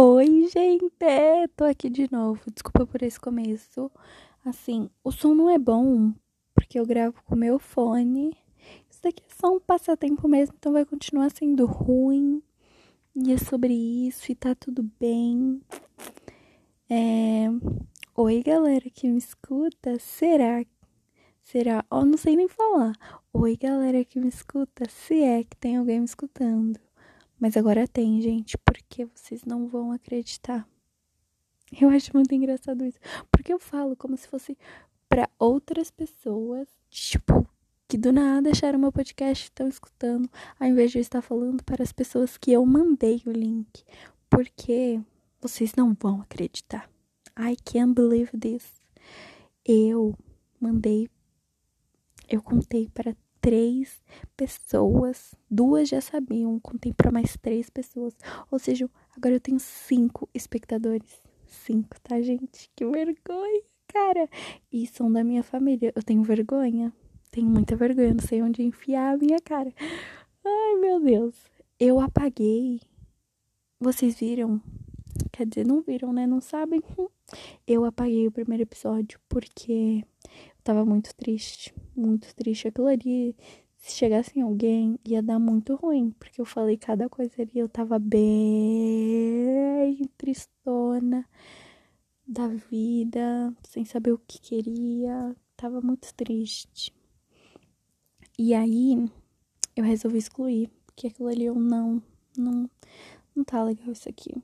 Oi, gente! Tô aqui de novo. Desculpa por esse começo. Assim, o som não é bom porque eu gravo com meu fone. Isso daqui é só um passatempo mesmo, então vai continuar sendo ruim. E é sobre isso e tá tudo bem. É... Oi, galera que me escuta. Será? Será? Oh, não sei nem falar. Oi, galera que me escuta. Se é que tem alguém me escutando. Mas agora tem, gente, porque vocês não vão acreditar. Eu acho muito engraçado isso. Porque eu falo como se fosse para outras pessoas, tipo, que do nada acharam meu podcast e estão escutando, ao invés de eu estar falando para as pessoas que eu mandei o link. Porque vocês não vão acreditar. I can't believe this. Eu mandei, eu contei para três pessoas. Duas já sabiam, contei para mais três pessoas. Ou seja, agora eu tenho cinco espectadores. Cinco, tá, gente? Que vergonha, cara. E são da minha família. Eu tenho vergonha. Tenho muita vergonha. Não sei onde enfiar a minha cara. Ai, meu Deus. Eu apaguei. Vocês viram? Quer dizer, não viram, né? Não sabem? Eu apaguei o primeiro episódio porque tava muito triste muito triste. Aquilo ali, se chegasse em alguém, ia dar muito ruim, porque eu falei cada coisa ali, eu tava bem tristona da vida, sem saber o que queria, tava muito triste. E aí, eu resolvi excluir, porque aquilo ali eu não, não, não tá legal isso aqui.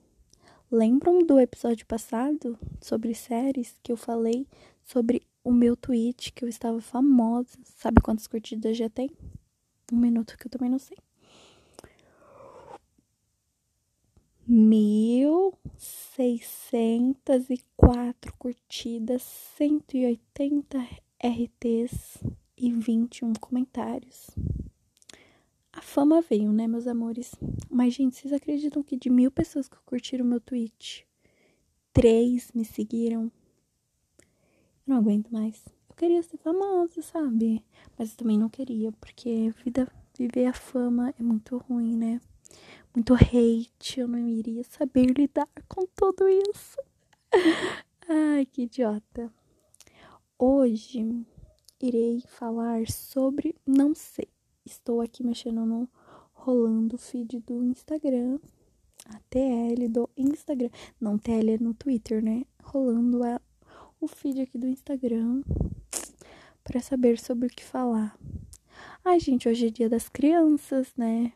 Lembram do episódio passado sobre séries que eu falei sobre o meu tweet que eu estava famosa. Sabe quantas curtidas já tem? Um minuto que eu também não sei. Mil seiscentas e quatro curtidas, cento e oitenta RTs e vinte e um comentários. A fama veio, né, meus amores? Mas, gente, vocês acreditam que de mil pessoas que curtiram meu tweet, três me seguiram? Não aguento mais. Eu queria ser famosa, sabe? Mas eu também não queria, porque vida, viver a fama é muito ruim, né? Muito hate, eu não iria saber lidar com tudo isso. Ai, que idiota. Hoje irei falar sobre. Não sei. Estou aqui mexendo no rolando feed do Instagram. A TL do Instagram. Não, TL é no Twitter, né? Rolando a o feed aqui do Instagram para saber sobre o que falar. Ai, gente, hoje é dia das crianças, né?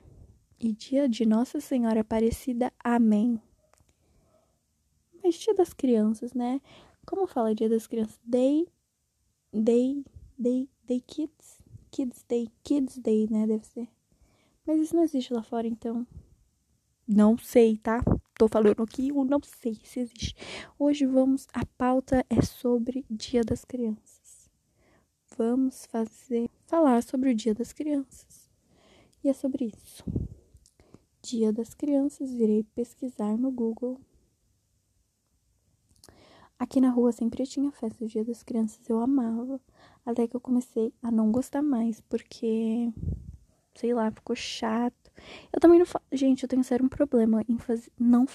E dia de Nossa Senhora Aparecida. Amém. Mas dia das crianças, né? Como fala dia das crianças? Day, day, day, day kids. Kids Day, Kids Day, né? Deve ser. Mas isso não existe lá fora, então. Não sei, tá? tô falando aqui, eu não sei se existe. Hoje vamos, a pauta é sobre Dia das Crianças. Vamos fazer, falar sobre o Dia das Crianças. E é sobre isso. Dia das Crianças, virei pesquisar no Google. Aqui na rua sempre tinha festa do Dia das Crianças, eu amava. Até que eu comecei a não gostar mais, porque sei lá, ficou chato. Eu também não. Fa... Gente, eu tenho sério um problema em faz... não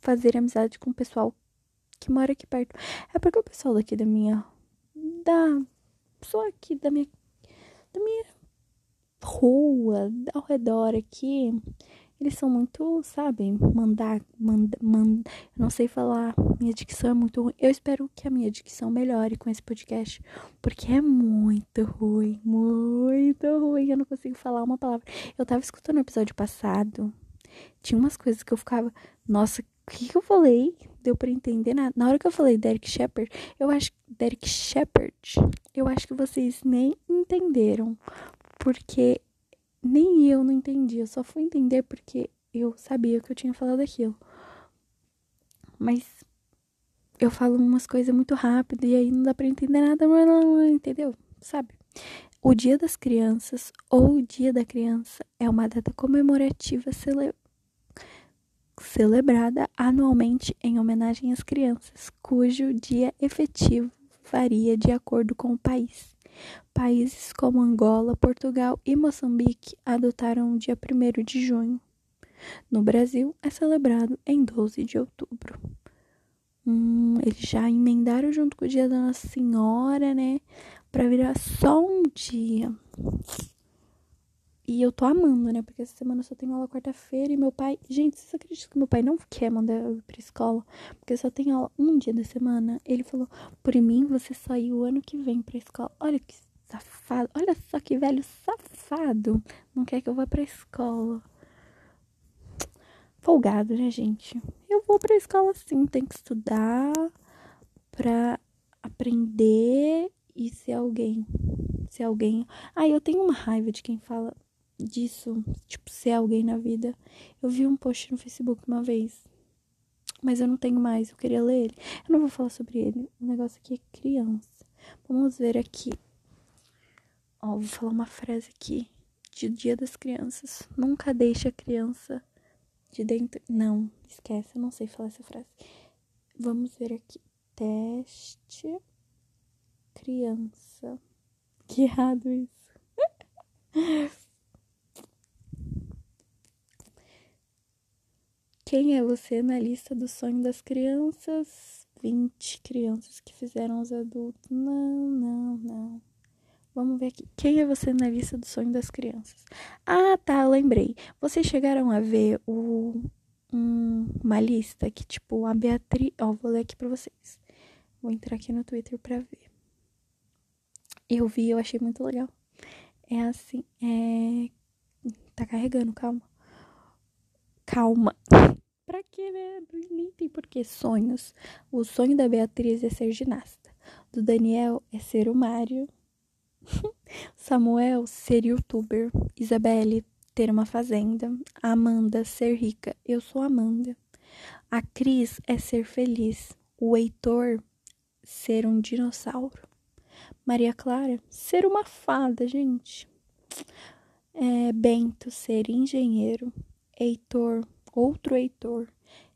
fazer amizade com o pessoal que mora aqui perto. É porque o pessoal daqui da minha. Da. Só aqui da minha. Da minha rua, ao redor aqui. Eles são muito, sabe, mandar, manda, manda, não sei falar, minha dicção é muito ruim. Eu espero que a minha dicção melhore com esse podcast, porque é muito ruim, muito ruim. Eu não consigo falar uma palavra. Eu tava escutando o episódio passado, tinha umas coisas que eu ficava, nossa, o que, que eu falei? Deu para entender nada. Na hora que eu falei Derek Shepard, eu acho Derek Shepard, eu acho que vocês nem entenderam, porque nem eu não entendi. Eu só fui entender porque eu sabia que eu tinha falado aquilo. Mas eu falo umas coisas muito rápido e aí não dá pra entender nada, mas não, entendeu? Sabe? O Dia das Crianças ou o Dia da Criança é uma data comemorativa cele... celebrada anualmente em homenagem às crianças, cujo dia efetivo varia de acordo com o país. Países como Angola, Portugal e Moçambique adotaram o dia 1 de junho. No Brasil, é celebrado em 12 de outubro. Hum, eles já emendaram junto com o dia da Nossa Senhora, né? Pra virar só um dia. E eu tô amando, né? Porque essa semana eu só tenho aula quarta-feira e meu pai. Gente, vocês acreditam que meu pai não quer mandar eu ir pra escola? Porque só tem aula um dia da semana. Ele falou: Por mim, você sai o ano que vem pra escola. Olha que safado. Olha só que velho safado. Não quer que eu vá pra escola. Folgado, né, gente? Eu vou pra escola sim. Tem que estudar pra aprender e ser alguém. Ser alguém. Ah, eu tenho uma raiva de quem fala disso, tipo, ser alguém na vida. Eu vi um post no Facebook uma vez, mas eu não tenho mais, eu queria ler ele. Eu não vou falar sobre ele, o negócio aqui é criança. Vamos ver aqui. Ó, vou falar uma frase aqui de Dia das Crianças. Nunca deixe a criança de dentro. Não, esquece, eu não sei falar essa frase. Vamos ver aqui. Teste criança. Que errado isso. Quem é você na lista do sonho das crianças? 20 crianças que fizeram os adultos. Não, não, não. Vamos ver aqui. Quem é você na lista do sonho das crianças? Ah, tá, lembrei. Vocês chegaram a ver o, um, uma lista que, tipo, a Beatriz. Ó, vou ler aqui pra vocês. Vou entrar aqui no Twitter pra ver. Eu vi, eu achei muito legal. É assim, é. Tá carregando, calma. Calma. pra quê, né? Nem tem porquê. Sonhos. O sonho da Beatriz é ser ginasta. Do Daniel é ser o Mário. Samuel, ser youtuber. Isabelle, ter uma fazenda. Amanda, ser rica. Eu sou Amanda. A Cris é ser feliz. O Heitor, ser um dinossauro. Maria Clara, ser uma fada, gente. É, Bento, ser engenheiro. Heitor, outro Heitor,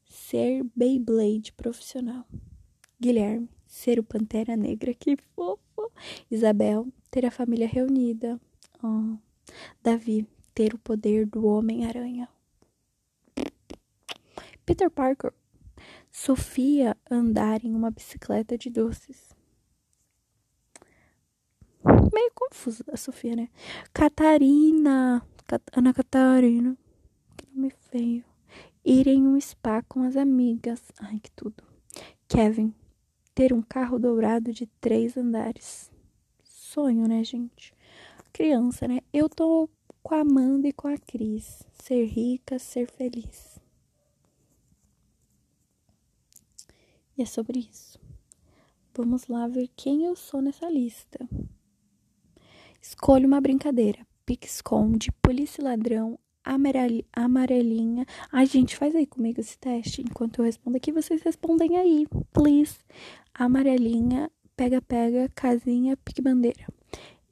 ser Beyblade profissional. Guilherme, ser o Pantera Negra, que fofo. Isabel, ter a família reunida. Oh. Davi, ter o poder do Homem-Aranha. Peter Parker, Sofia, andar em uma bicicleta de doces. Meio confusa a Sofia, né? Catarina, Ana Catarina, nome feio. Ir em um spa com as amigas. Ai, que tudo. Kevin. Ter um carro dourado de três andares. Sonho, né, gente? Criança, né? Eu tô com a Amanda e com a Cris. Ser rica, ser feliz. E é sobre isso. Vamos lá ver quem eu sou nessa lista. Escolha uma brincadeira. Pique-esconde, polícia ladrão, amarelinha. Ai, gente, faz aí comigo esse teste. Enquanto eu respondo aqui, vocês respondem aí, please. Amarelinha, pega-pega, casinha, pique-bandeira.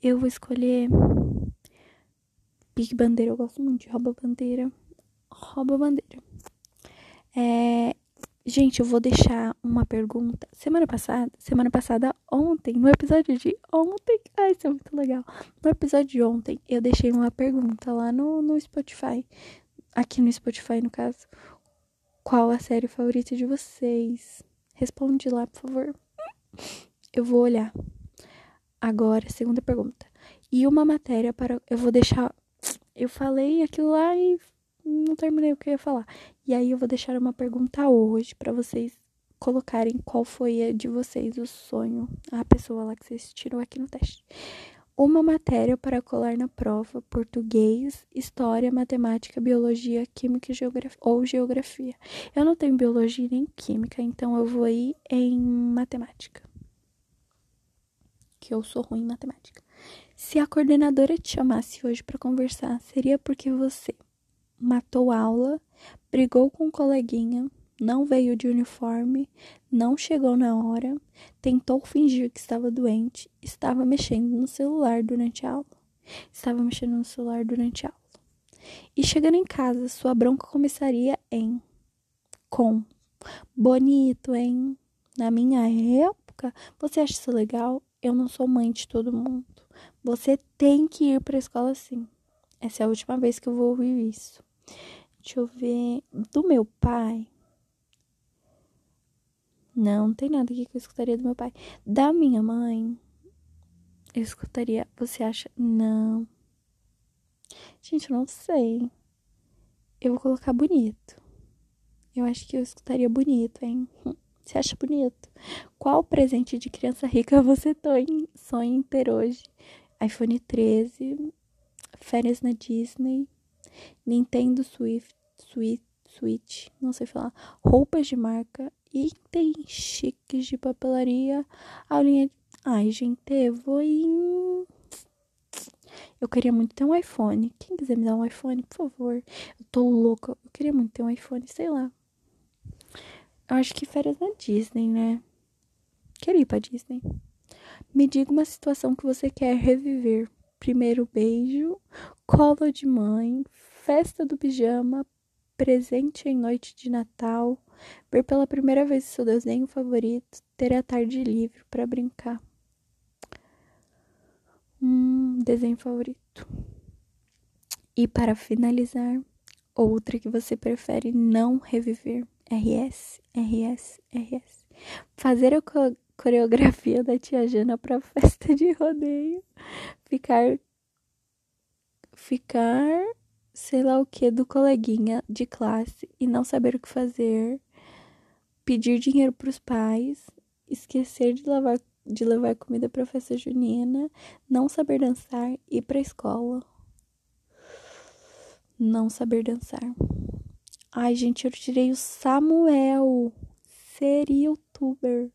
Eu vou escolher pique-bandeira. Eu gosto muito de rouba-bandeira. Rouba-bandeira. É, Gente, eu vou deixar uma pergunta. Semana passada, semana passada, ontem, no episódio de ontem, ai, isso é muito legal. No episódio de ontem, eu deixei uma pergunta lá no, no Spotify. Aqui no Spotify, no caso. Qual a série favorita de vocês? Responde lá, por favor. Eu vou olhar. Agora, segunda pergunta. E uma matéria para. Eu vou deixar. Eu falei aquilo lá e não terminei o que eu ia falar. E aí eu vou deixar uma pergunta hoje para vocês colocarem qual foi de vocês o sonho, a pessoa lá que vocês tirou aqui no teste. Uma matéria para colar na prova: português, história, matemática, biologia, química geografia, ou geografia. Eu não tenho biologia nem química, então eu vou ir em matemática. Que eu sou ruim em matemática. Se a coordenadora te chamasse hoje para conversar, seria porque você matou aula, brigou com um coleguinha, não veio de uniforme, não chegou na hora, tentou fingir que estava doente, estava mexendo no celular durante a aula. Estava mexendo no celular durante a aula. E chegando em casa, sua bronca começaria em com bonito, hein? Na minha época, você acha isso legal? Eu não sou mãe de todo mundo. Você tem que ir para a escola assim. Essa é a última vez que eu vou ouvir isso Deixa eu ver. Do meu pai. Não, não tem nada aqui que eu escutaria do meu pai. Da minha mãe. Eu escutaria. Você acha? Não. Gente, eu não sei. Eu vou colocar bonito. Eu acho que eu escutaria bonito, hein? Você acha bonito? Qual presente de criança rica você sonha em ter hoje? iPhone 13, férias na Disney, Nintendo Swift, Switch, Switch, não sei falar, roupas de marca, itens chiques de papelaria, aulinha. Ai, gente, eu vou em. Eu queria muito ter um iPhone. Quem quiser me dar um iPhone, por favor. Eu tô louca. Eu queria muito ter um iPhone, sei lá. Eu acho que férias na Disney, né? Queria ir pra Disney. Me diga uma situação que você quer reviver. Primeiro beijo, colo de mãe, festa do pijama, presente em noite de Natal, ver pela primeira vez seu desenho favorito, ter a tarde livre para brincar. Hum, desenho favorito. E para finalizar, outra que você prefere não reviver. RS, RS, RS. Fazer a coreografia da tia Jana pra festa de rodeio. Ficar. Ficar, sei lá o que, do coleguinha de classe e não saber o que fazer. Pedir dinheiro pros pais. Esquecer de levar, de levar comida pra festa junina. Não saber dançar. Ir pra escola. Não saber dançar. Ai, gente, eu tirei o Samuel. Ser youtuber.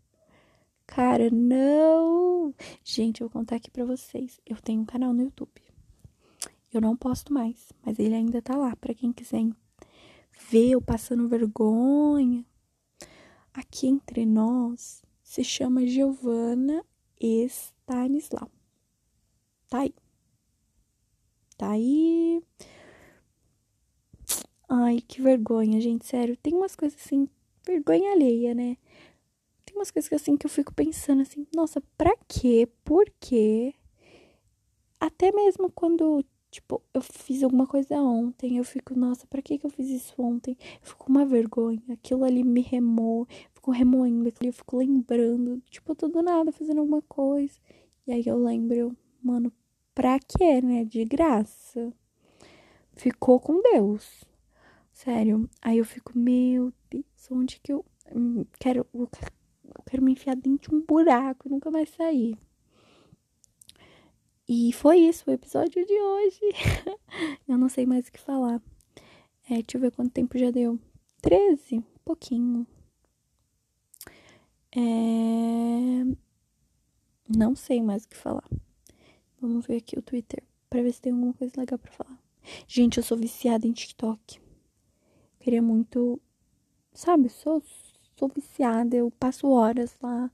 Cara, não. Gente, eu vou contar aqui pra vocês. Eu tenho um canal no YouTube. Eu não posto mais, mas ele ainda tá lá para quem quiser ver eu passando vergonha. Aqui entre nós se chama Giovana Stanislau. Tá aí. Tá aí. Ai, que vergonha, gente, sério. Tem umas coisas assim, vergonha alheia, né? Tem umas coisas assim que eu fico pensando assim, nossa, pra quê? Por quê? Até mesmo quando, tipo, eu fiz alguma coisa ontem, eu fico, nossa, pra que que eu fiz isso ontem? Eu fico com uma vergonha, aquilo ali me remou, fico remoendo aquilo, eu fico lembrando, tipo, tudo nada, fazendo alguma coisa. E aí eu lembro, mano, pra quê, né? De graça. Ficou com Deus. Sério. Aí eu fico, meu Deus, onde que eu hum, quero. Eu quero me enfiar dentro de um buraco e nunca mais sair. E foi isso o episódio de hoje. eu não sei mais o que falar. É, deixa eu ver quanto tempo já deu. 13, pouquinho. É... Não sei mais o que falar. Vamos ver aqui o Twitter para ver se tem alguma coisa legal para falar. Gente, eu sou viciada em TikTok. Queria muito, sabe, sou, sou viciada, eu passo horas lá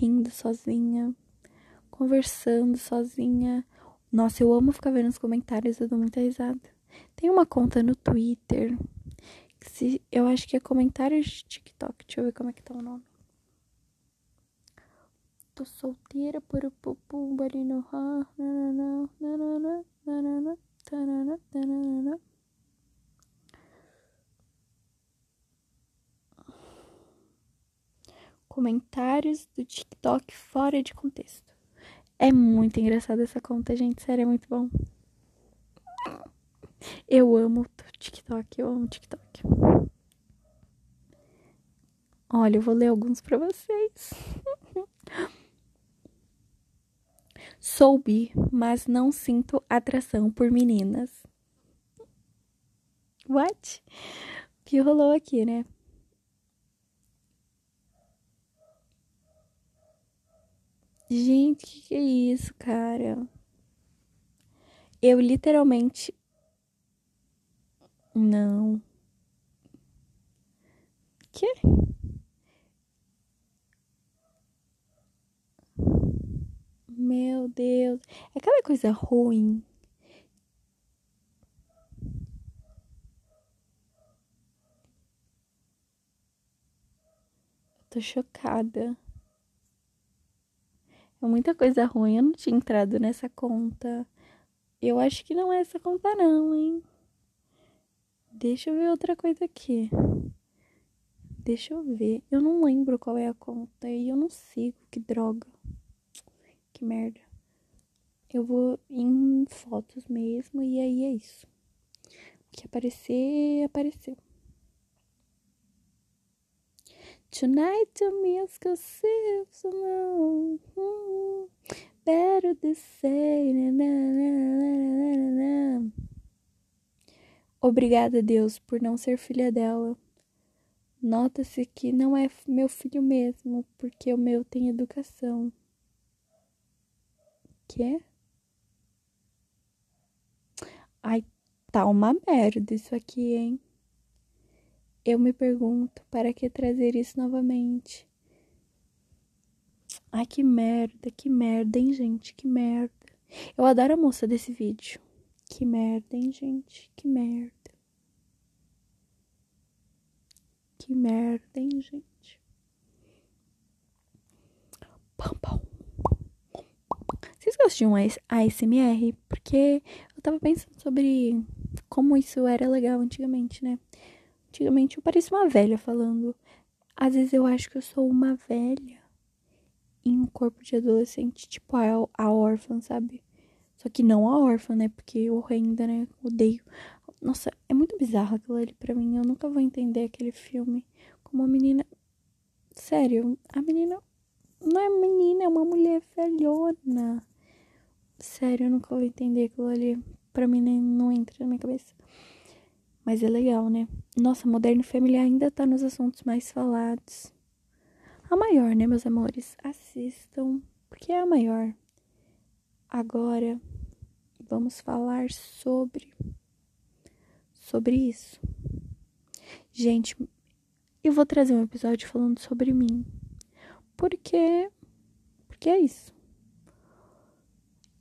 rindo sozinha, conversando sozinha. Nossa, eu amo ficar vendo os comentários, eu dou muita risada. Tem uma conta no Twitter, que se, eu acho que é comentários de TikTok, deixa eu ver como é que tá o nome. Tô solteira por o pupu ali no comentários do TikTok fora de contexto. É muito engraçado essa conta, gente. Sério, é muito bom. Eu amo TikTok, eu amo TikTok. Olha, eu vou ler alguns para vocês. Sou bi, mas não sinto atração por meninas. What? O que rolou aqui, né? Gente, que que é isso, cara? Eu literalmente. Não. Que? Meu Deus. É aquela coisa ruim. tô chocada. Muita coisa ruim. Eu não tinha entrado nessa conta. Eu acho que não é essa conta, não, hein? Deixa eu ver outra coisa aqui. Deixa eu ver. Eu não lembro qual é a conta e eu não sigo. Que droga. Que merda. Eu vou em fotos mesmo e aí é isso. O que aparecer, apareceu. Tonight to me ask yourself somehow better to say Obrigada, Deus, por não ser filha dela. Nota-se que não é meu filho mesmo, porque o meu tem educação. Que? Ai, tá uma merda isso aqui, hein? Eu me pergunto, para que trazer isso novamente? Ai, que merda, que merda, hein, gente? Que merda. Eu adoro a moça desse vídeo. Que merda, hein, gente? Que merda. Que merda, hein, gente? Pam, pam. Vocês gostam de ASMR? Porque eu tava pensando sobre como isso era legal antigamente, né? Antigamente eu parecia uma velha falando. Às vezes eu acho que eu sou uma velha em um corpo de adolescente, tipo a, a órfã, sabe? Só que não a órfã, né? Porque horrenda, né? Odeio. Nossa, é muito bizarro aquilo ali pra mim. Eu nunca vou entender aquele filme. Como a menina. Sério, a menina. Não é menina, é uma mulher velhona. Sério, eu nunca vou entender aquilo ali. Pra mim nem, não entra na minha cabeça. Mas é legal, né? Nossa, Moderno Family ainda tá nos assuntos mais falados. A maior, né, meus amores? Assistam, porque é a maior. Agora, vamos falar sobre. Sobre isso. Gente, eu vou trazer um episódio falando sobre mim. Porque. Porque é isso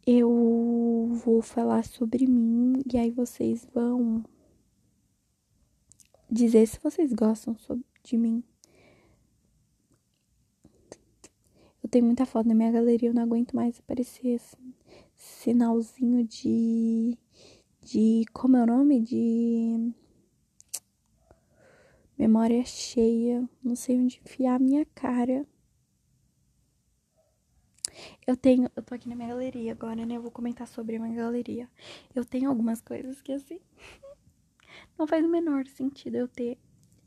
eu vou falar sobre mim e aí vocês vão dizer se vocês gostam de mim. Eu tenho muita foto na minha galeria, eu não aguento mais aparecer assim, sinalzinho de de como é o nome de memória cheia, não sei onde enfiar a minha cara. Eu tenho, eu tô aqui na minha galeria agora, né? Eu vou comentar sobre a minha galeria. Eu tenho algumas coisas que assim não faz o menor sentido eu ter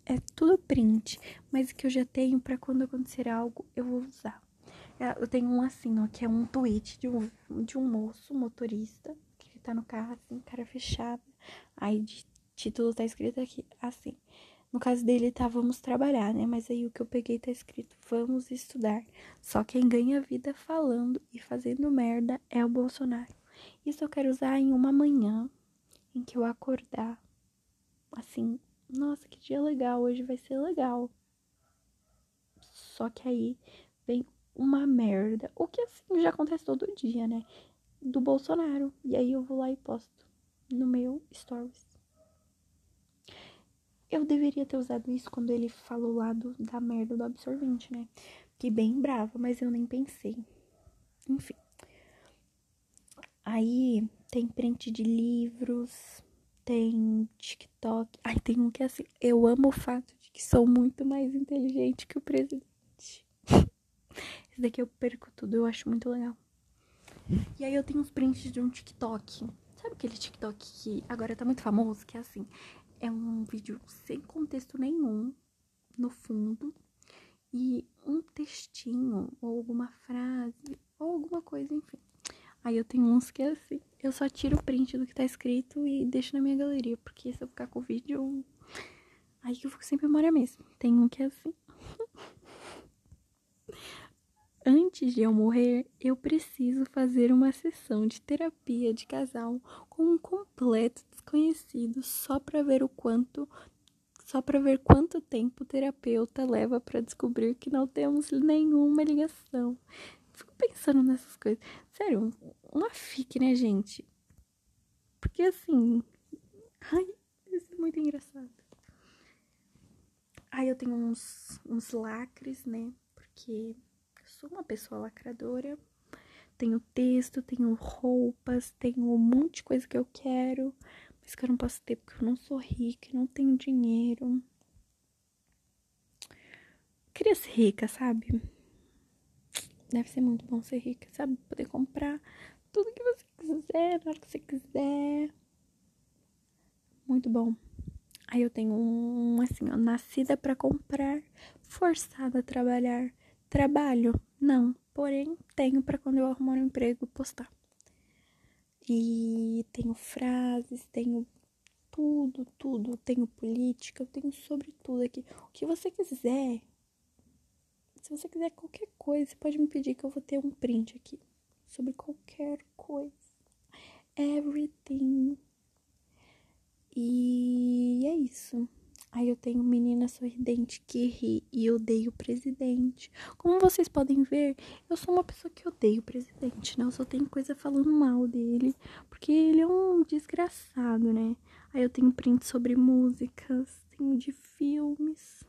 é tudo print, mas que eu já tenho para quando acontecer algo eu vou usar. É, eu tenho um assim, ó, que é um tweet de um, de um moço motorista que tá no carro assim, cara fechada. Aí de título tá escrito aqui assim: no caso dele tá vamos trabalhar, né? Mas aí o que eu peguei tá escrito vamos estudar. Só quem ganha vida falando e fazendo merda é o Bolsonaro. Isso eu quero usar em uma manhã em que eu acordar. Assim, nossa, que dia legal, hoje vai ser legal. Só que aí vem uma merda. O que assim já acontece todo dia, né? Do Bolsonaro. E aí eu vou lá e posto no meu stories. Eu deveria ter usado isso quando ele falou lá do, da merda do absorvente, né? Fiquei bem brava, mas eu nem pensei. Enfim. Aí tem print de livros, tem TikTok. Ai, tem um que é assim. Eu amo o fato de que sou muito mais inteligente que o presidente. Esse daqui eu perco tudo, eu acho muito legal. E aí eu tenho uns prints de um TikTok. Sabe aquele TikTok que agora tá muito famoso? Que é assim: é um vídeo sem contexto nenhum no fundo e um textinho ou alguma frase ou alguma coisa, enfim. Aí eu tenho uns que é assim, eu só tiro o print do que tá escrito e deixo na minha galeria, porque se eu ficar com o vídeo, aí que eu fico sem memória mesmo. Tem um que é assim. Antes de eu morrer, eu preciso fazer uma sessão de terapia de casal com um completo desconhecido só para ver o quanto só para ver quanto tempo o terapeuta leva para descobrir que não temos nenhuma ligação. Fico pensando nessas coisas. Sério, uma fique, né, gente? Porque assim, ai, isso é muito engraçado. Aí eu tenho uns uns lacres, né? Porque sou uma pessoa lacradora. Tenho texto, tenho roupas, tenho um monte de coisa que eu quero. Mas que eu não posso ter porque eu não sou rica, não tenho dinheiro. Eu queria ser rica, sabe? Deve ser muito bom ser rica, sabe? Poder comprar tudo que você quiser, na hora que você quiser. Muito bom. Aí eu tenho um, assim, ó, nascida para comprar, forçada a trabalhar. Trabalho? Não. Porém, tenho para quando eu arrumar um emprego postar. E tenho frases, tenho tudo, tudo. Tenho política, eu tenho sobre tudo aqui. O que você quiser. Se você quiser qualquer coisa, você pode me pedir que eu vou ter um print aqui. Sobre qualquer coisa. Everything. E é isso. Aí eu tenho menina sorridente que ri e odeio o presidente. Como vocês podem ver, eu sou uma pessoa que odeio o presidente, né? Eu só tenho coisa falando mal dele, porque ele é um desgraçado, né? Aí eu tenho print sobre músicas, tenho de filmes.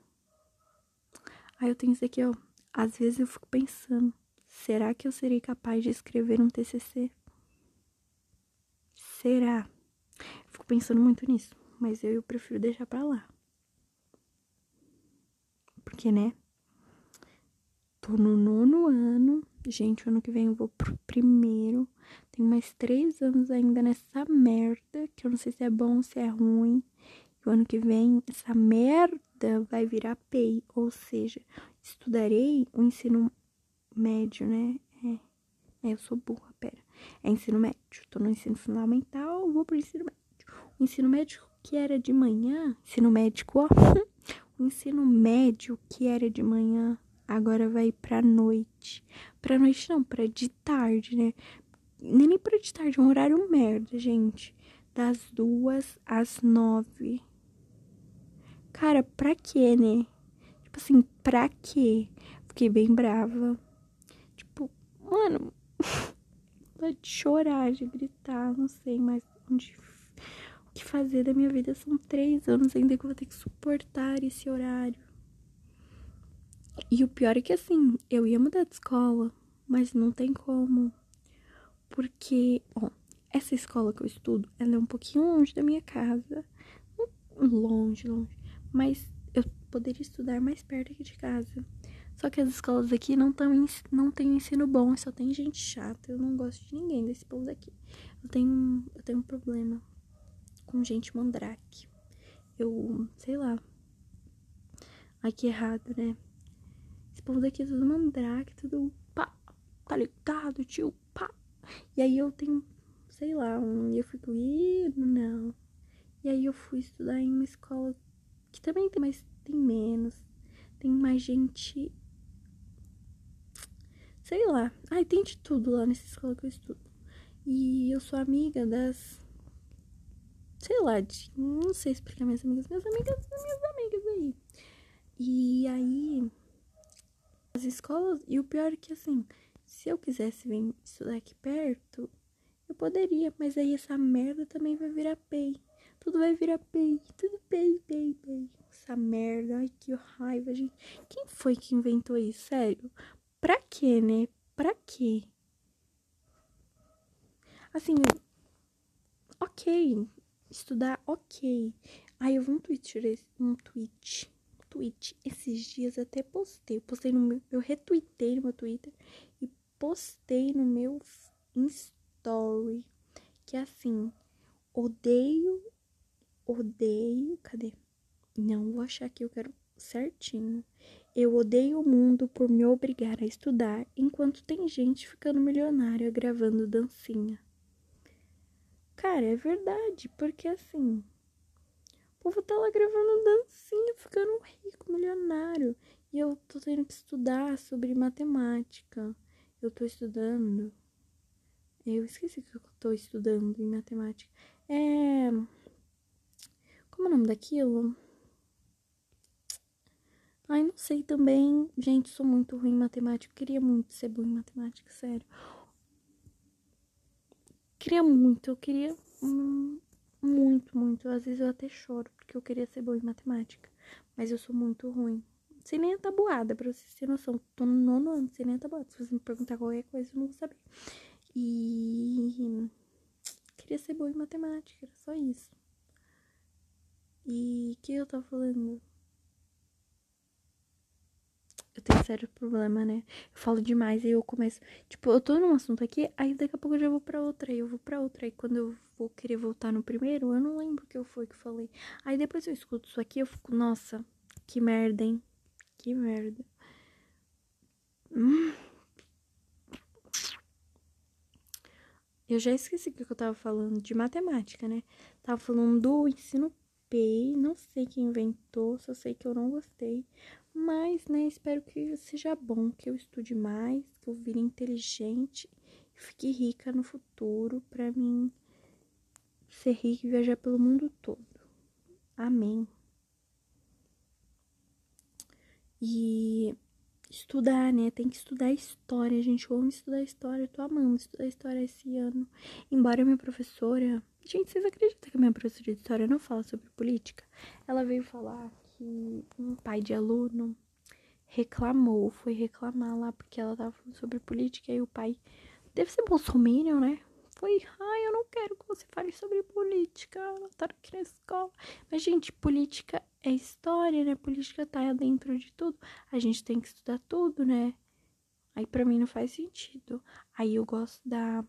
Aí eu tenho isso aqui, ó. Às vezes eu fico pensando, será que eu serei capaz de escrever um TCC? Será? Fico pensando muito nisso, mas eu, eu prefiro deixar pra lá. Porque, né? Tô no nono ano. Gente, ano que vem eu vou pro primeiro. Tem mais três anos ainda nessa merda. Que eu não sei se é bom se é ruim. E o ano que vem, essa merda vai virar PEI. Ou seja, estudarei o ensino médio, né? É. é eu sou burra, pera. É ensino médio. Tô no ensino fundamental, vou pro ensino médio. O ensino médio que era de manhã, ensino médico, ó. O ensino médio, que era de manhã, agora vai pra noite. Pra noite não, pra de tarde, né? Nem, pra de tarde, é um horário merda, gente. Das duas às nove. Cara, pra quê, né? Tipo assim, pra quê? Fiquei bem brava. Tipo, mano, de chorar, de gritar, não sei mais onde o que fazer da minha vida. São três anos ainda que eu vou ter que suportar esse horário. E o pior é que assim, eu ia mudar de escola, mas não tem como. Porque, ó, essa escola que eu estudo, ela é um pouquinho longe da minha casa. Longe, longe. Mas eu poderia estudar mais perto aqui de casa. Só que as escolas aqui não, tão, não tem ensino bom, só tem gente chata. Eu não gosto de ninguém desse povo daqui. Eu tenho, eu tenho um problema com gente mandrake. Eu, sei lá. Ai, que errado, né? Esse povo daqui é tudo mandrake, tudo pá, tá ligado, tio, pá. E aí eu tenho, sei lá, um, eu fico, ih, não. E aí eu fui estudar em uma escola que também tem, mas tem menos. Tem mais gente. Sei lá. Ai, tem de tudo lá nessa escola que eu estudo. E eu sou amiga das sei lá, de, não sei explicar minhas amigas, minhas amigas, minhas amigas aí. E aí, as escolas, e o pior é que assim, se eu quisesse vir estudar aqui perto, eu poderia, mas aí essa merda também vai virar PEI. Tudo vai virar PEI, tudo PEI, PEI, PEI. Essa merda, ai que raiva, gente. Quem foi que inventou isso? Sério? Pra quê, né? Pra quê? Assim, ok, Estudar, ok. Aí eu vi um tweet, um tweet, um tweet. Esses dias até postei. Eu postei no meu, eu retuitei no meu Twitter e postei no meu story. Que é assim, odeio, odeio, cadê? Não vou achar que eu quero certinho. Eu odeio o mundo por me obrigar a estudar enquanto tem gente ficando milionária gravando dancinha. Cara, é verdade, porque assim, o povo tá lá gravando dancinha, ficando rico, milionário. E eu tô tendo que estudar sobre matemática. Eu tô estudando. Eu esqueci que eu tô estudando em matemática. É. Como é o nome daquilo? Ai, não sei também. Gente, sou muito ruim em matemática. Queria muito ser boa em matemática, sério queria muito, eu queria muito, muito. Às vezes eu até choro porque eu queria ser boa em matemática, mas eu sou muito ruim. Sem nem a tabuada, pra vocês terem noção. Tô no nono ano, sem nem a tabuada. Se você me perguntar qualquer coisa, eu não vou saber. E queria ser boa em matemática, era só isso. E que eu tava falando? Eu tenho sério problema, né? Eu falo demais, aí eu começo. Tipo, eu tô num assunto aqui, aí daqui a pouco eu já vou pra outra, aí eu vou pra outra. Aí quando eu vou querer voltar no primeiro, eu não lembro o que eu foi que eu falei. Aí depois eu escuto isso aqui, eu fico, nossa, que merda, hein? Que merda. Hum. Eu já esqueci o que eu tava falando de matemática, né? Tava falando do ensino Não sei quem inventou, só sei que eu não gostei. Mas, né, espero que seja bom, que eu estude mais, que eu vire inteligente e fique rica no futuro pra mim ser rica e viajar pelo mundo todo. Amém. E estudar, né? Tem que estudar história, gente. Eu amo estudar história, eu tô amando estudar história esse ano. Embora minha professora. Gente, vocês acreditam que a minha professora de história não fala sobre política? Ela veio falar que um pai de aluno reclamou, foi reclamar lá porque ela tava falando sobre política e o pai deve ser bolsominion, né? Foi, ai, eu não quero que você fale sobre política, ela tá aqui na escola. Mas, gente, política é história, né? Política tá dentro de tudo. A gente tem que estudar tudo, né? Aí pra mim não faz sentido. Aí eu gosto da.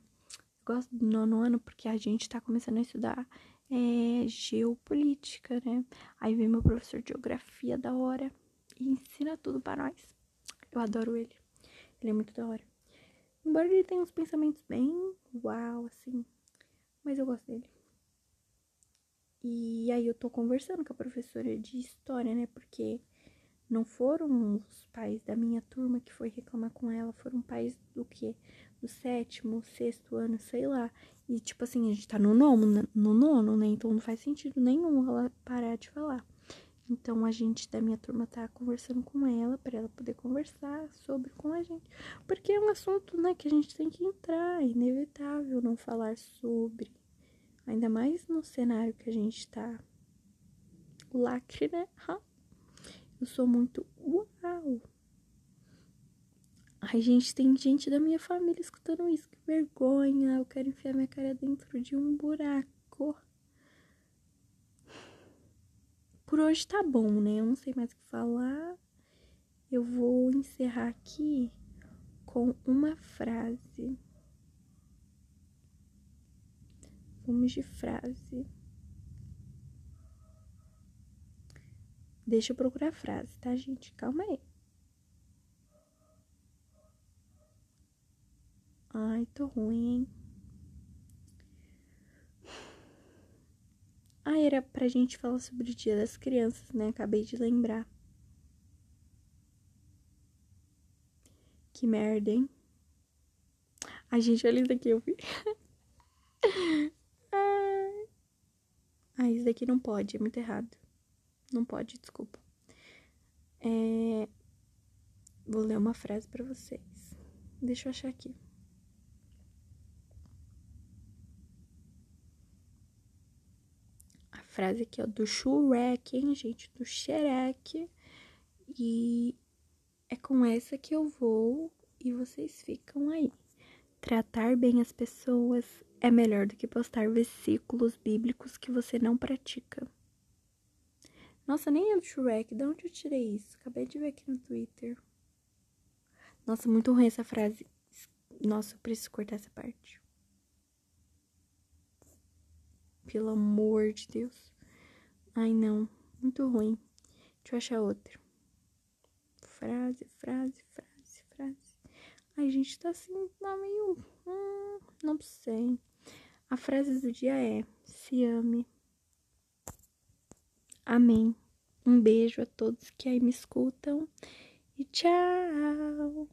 Gosto do nono ano porque a gente tá começando a estudar é, geopolítica, né? Aí vem meu professor de geografia da hora e ensina tudo para nós. Eu adoro ele. Ele é muito da hora. Embora ele tenha uns pensamentos bem uau, assim. Mas eu gosto dele. E aí eu tô conversando com a professora de história, né? Porque não foram os pais da minha turma que foi reclamar com ela, foram pais do quê? Do sétimo, sexto ano, sei lá. E tipo assim, a gente tá no nono, no nono, né? Então não faz sentido nenhum ela parar de falar. Então a gente da minha turma tá conversando com ela para ela poder conversar sobre com a gente, porque é um assunto, né, que a gente tem que entrar, é inevitável não falar sobre. Ainda mais no cenário que a gente tá. Lacre, né? Eu sou muito uau. Ai, gente, tem gente da minha família escutando isso. Que vergonha. Eu quero enfiar minha cara dentro de um buraco por hoje tá bom, né? Eu não sei mais o que falar. Eu vou encerrar aqui com uma frase. Vamos de frase. Deixa eu procurar a frase, tá, gente? Calma aí. Ai, tô ruim, hein? Ah, era pra gente falar sobre o Dia das Crianças, né? Acabei de lembrar. Que merda, hein? A gente, olha isso daqui, eu vi. ah, isso daqui não pode, é muito errado. Não pode, desculpa. É... Vou ler uma frase para vocês. Deixa eu achar aqui. Frase aqui, ó, do Shrek, hein, gente? Do Shrek. E é com essa que eu vou e vocês ficam aí. Tratar bem as pessoas é melhor do que postar versículos bíblicos que você não pratica. Nossa, nem é do Shrek. De onde eu tirei isso? Acabei de ver aqui no Twitter. Nossa, muito ruim essa frase. Nossa, eu preciso cortar essa parte. Pelo amor de Deus. Ai, não. Muito ruim. Deixa eu achar outra. Frase, frase, frase, frase. Ai, gente, tá assim, tá meio. Hum, não sei. A frase do dia é: se ame. Amém. Um beijo a todos que aí me escutam. E tchau!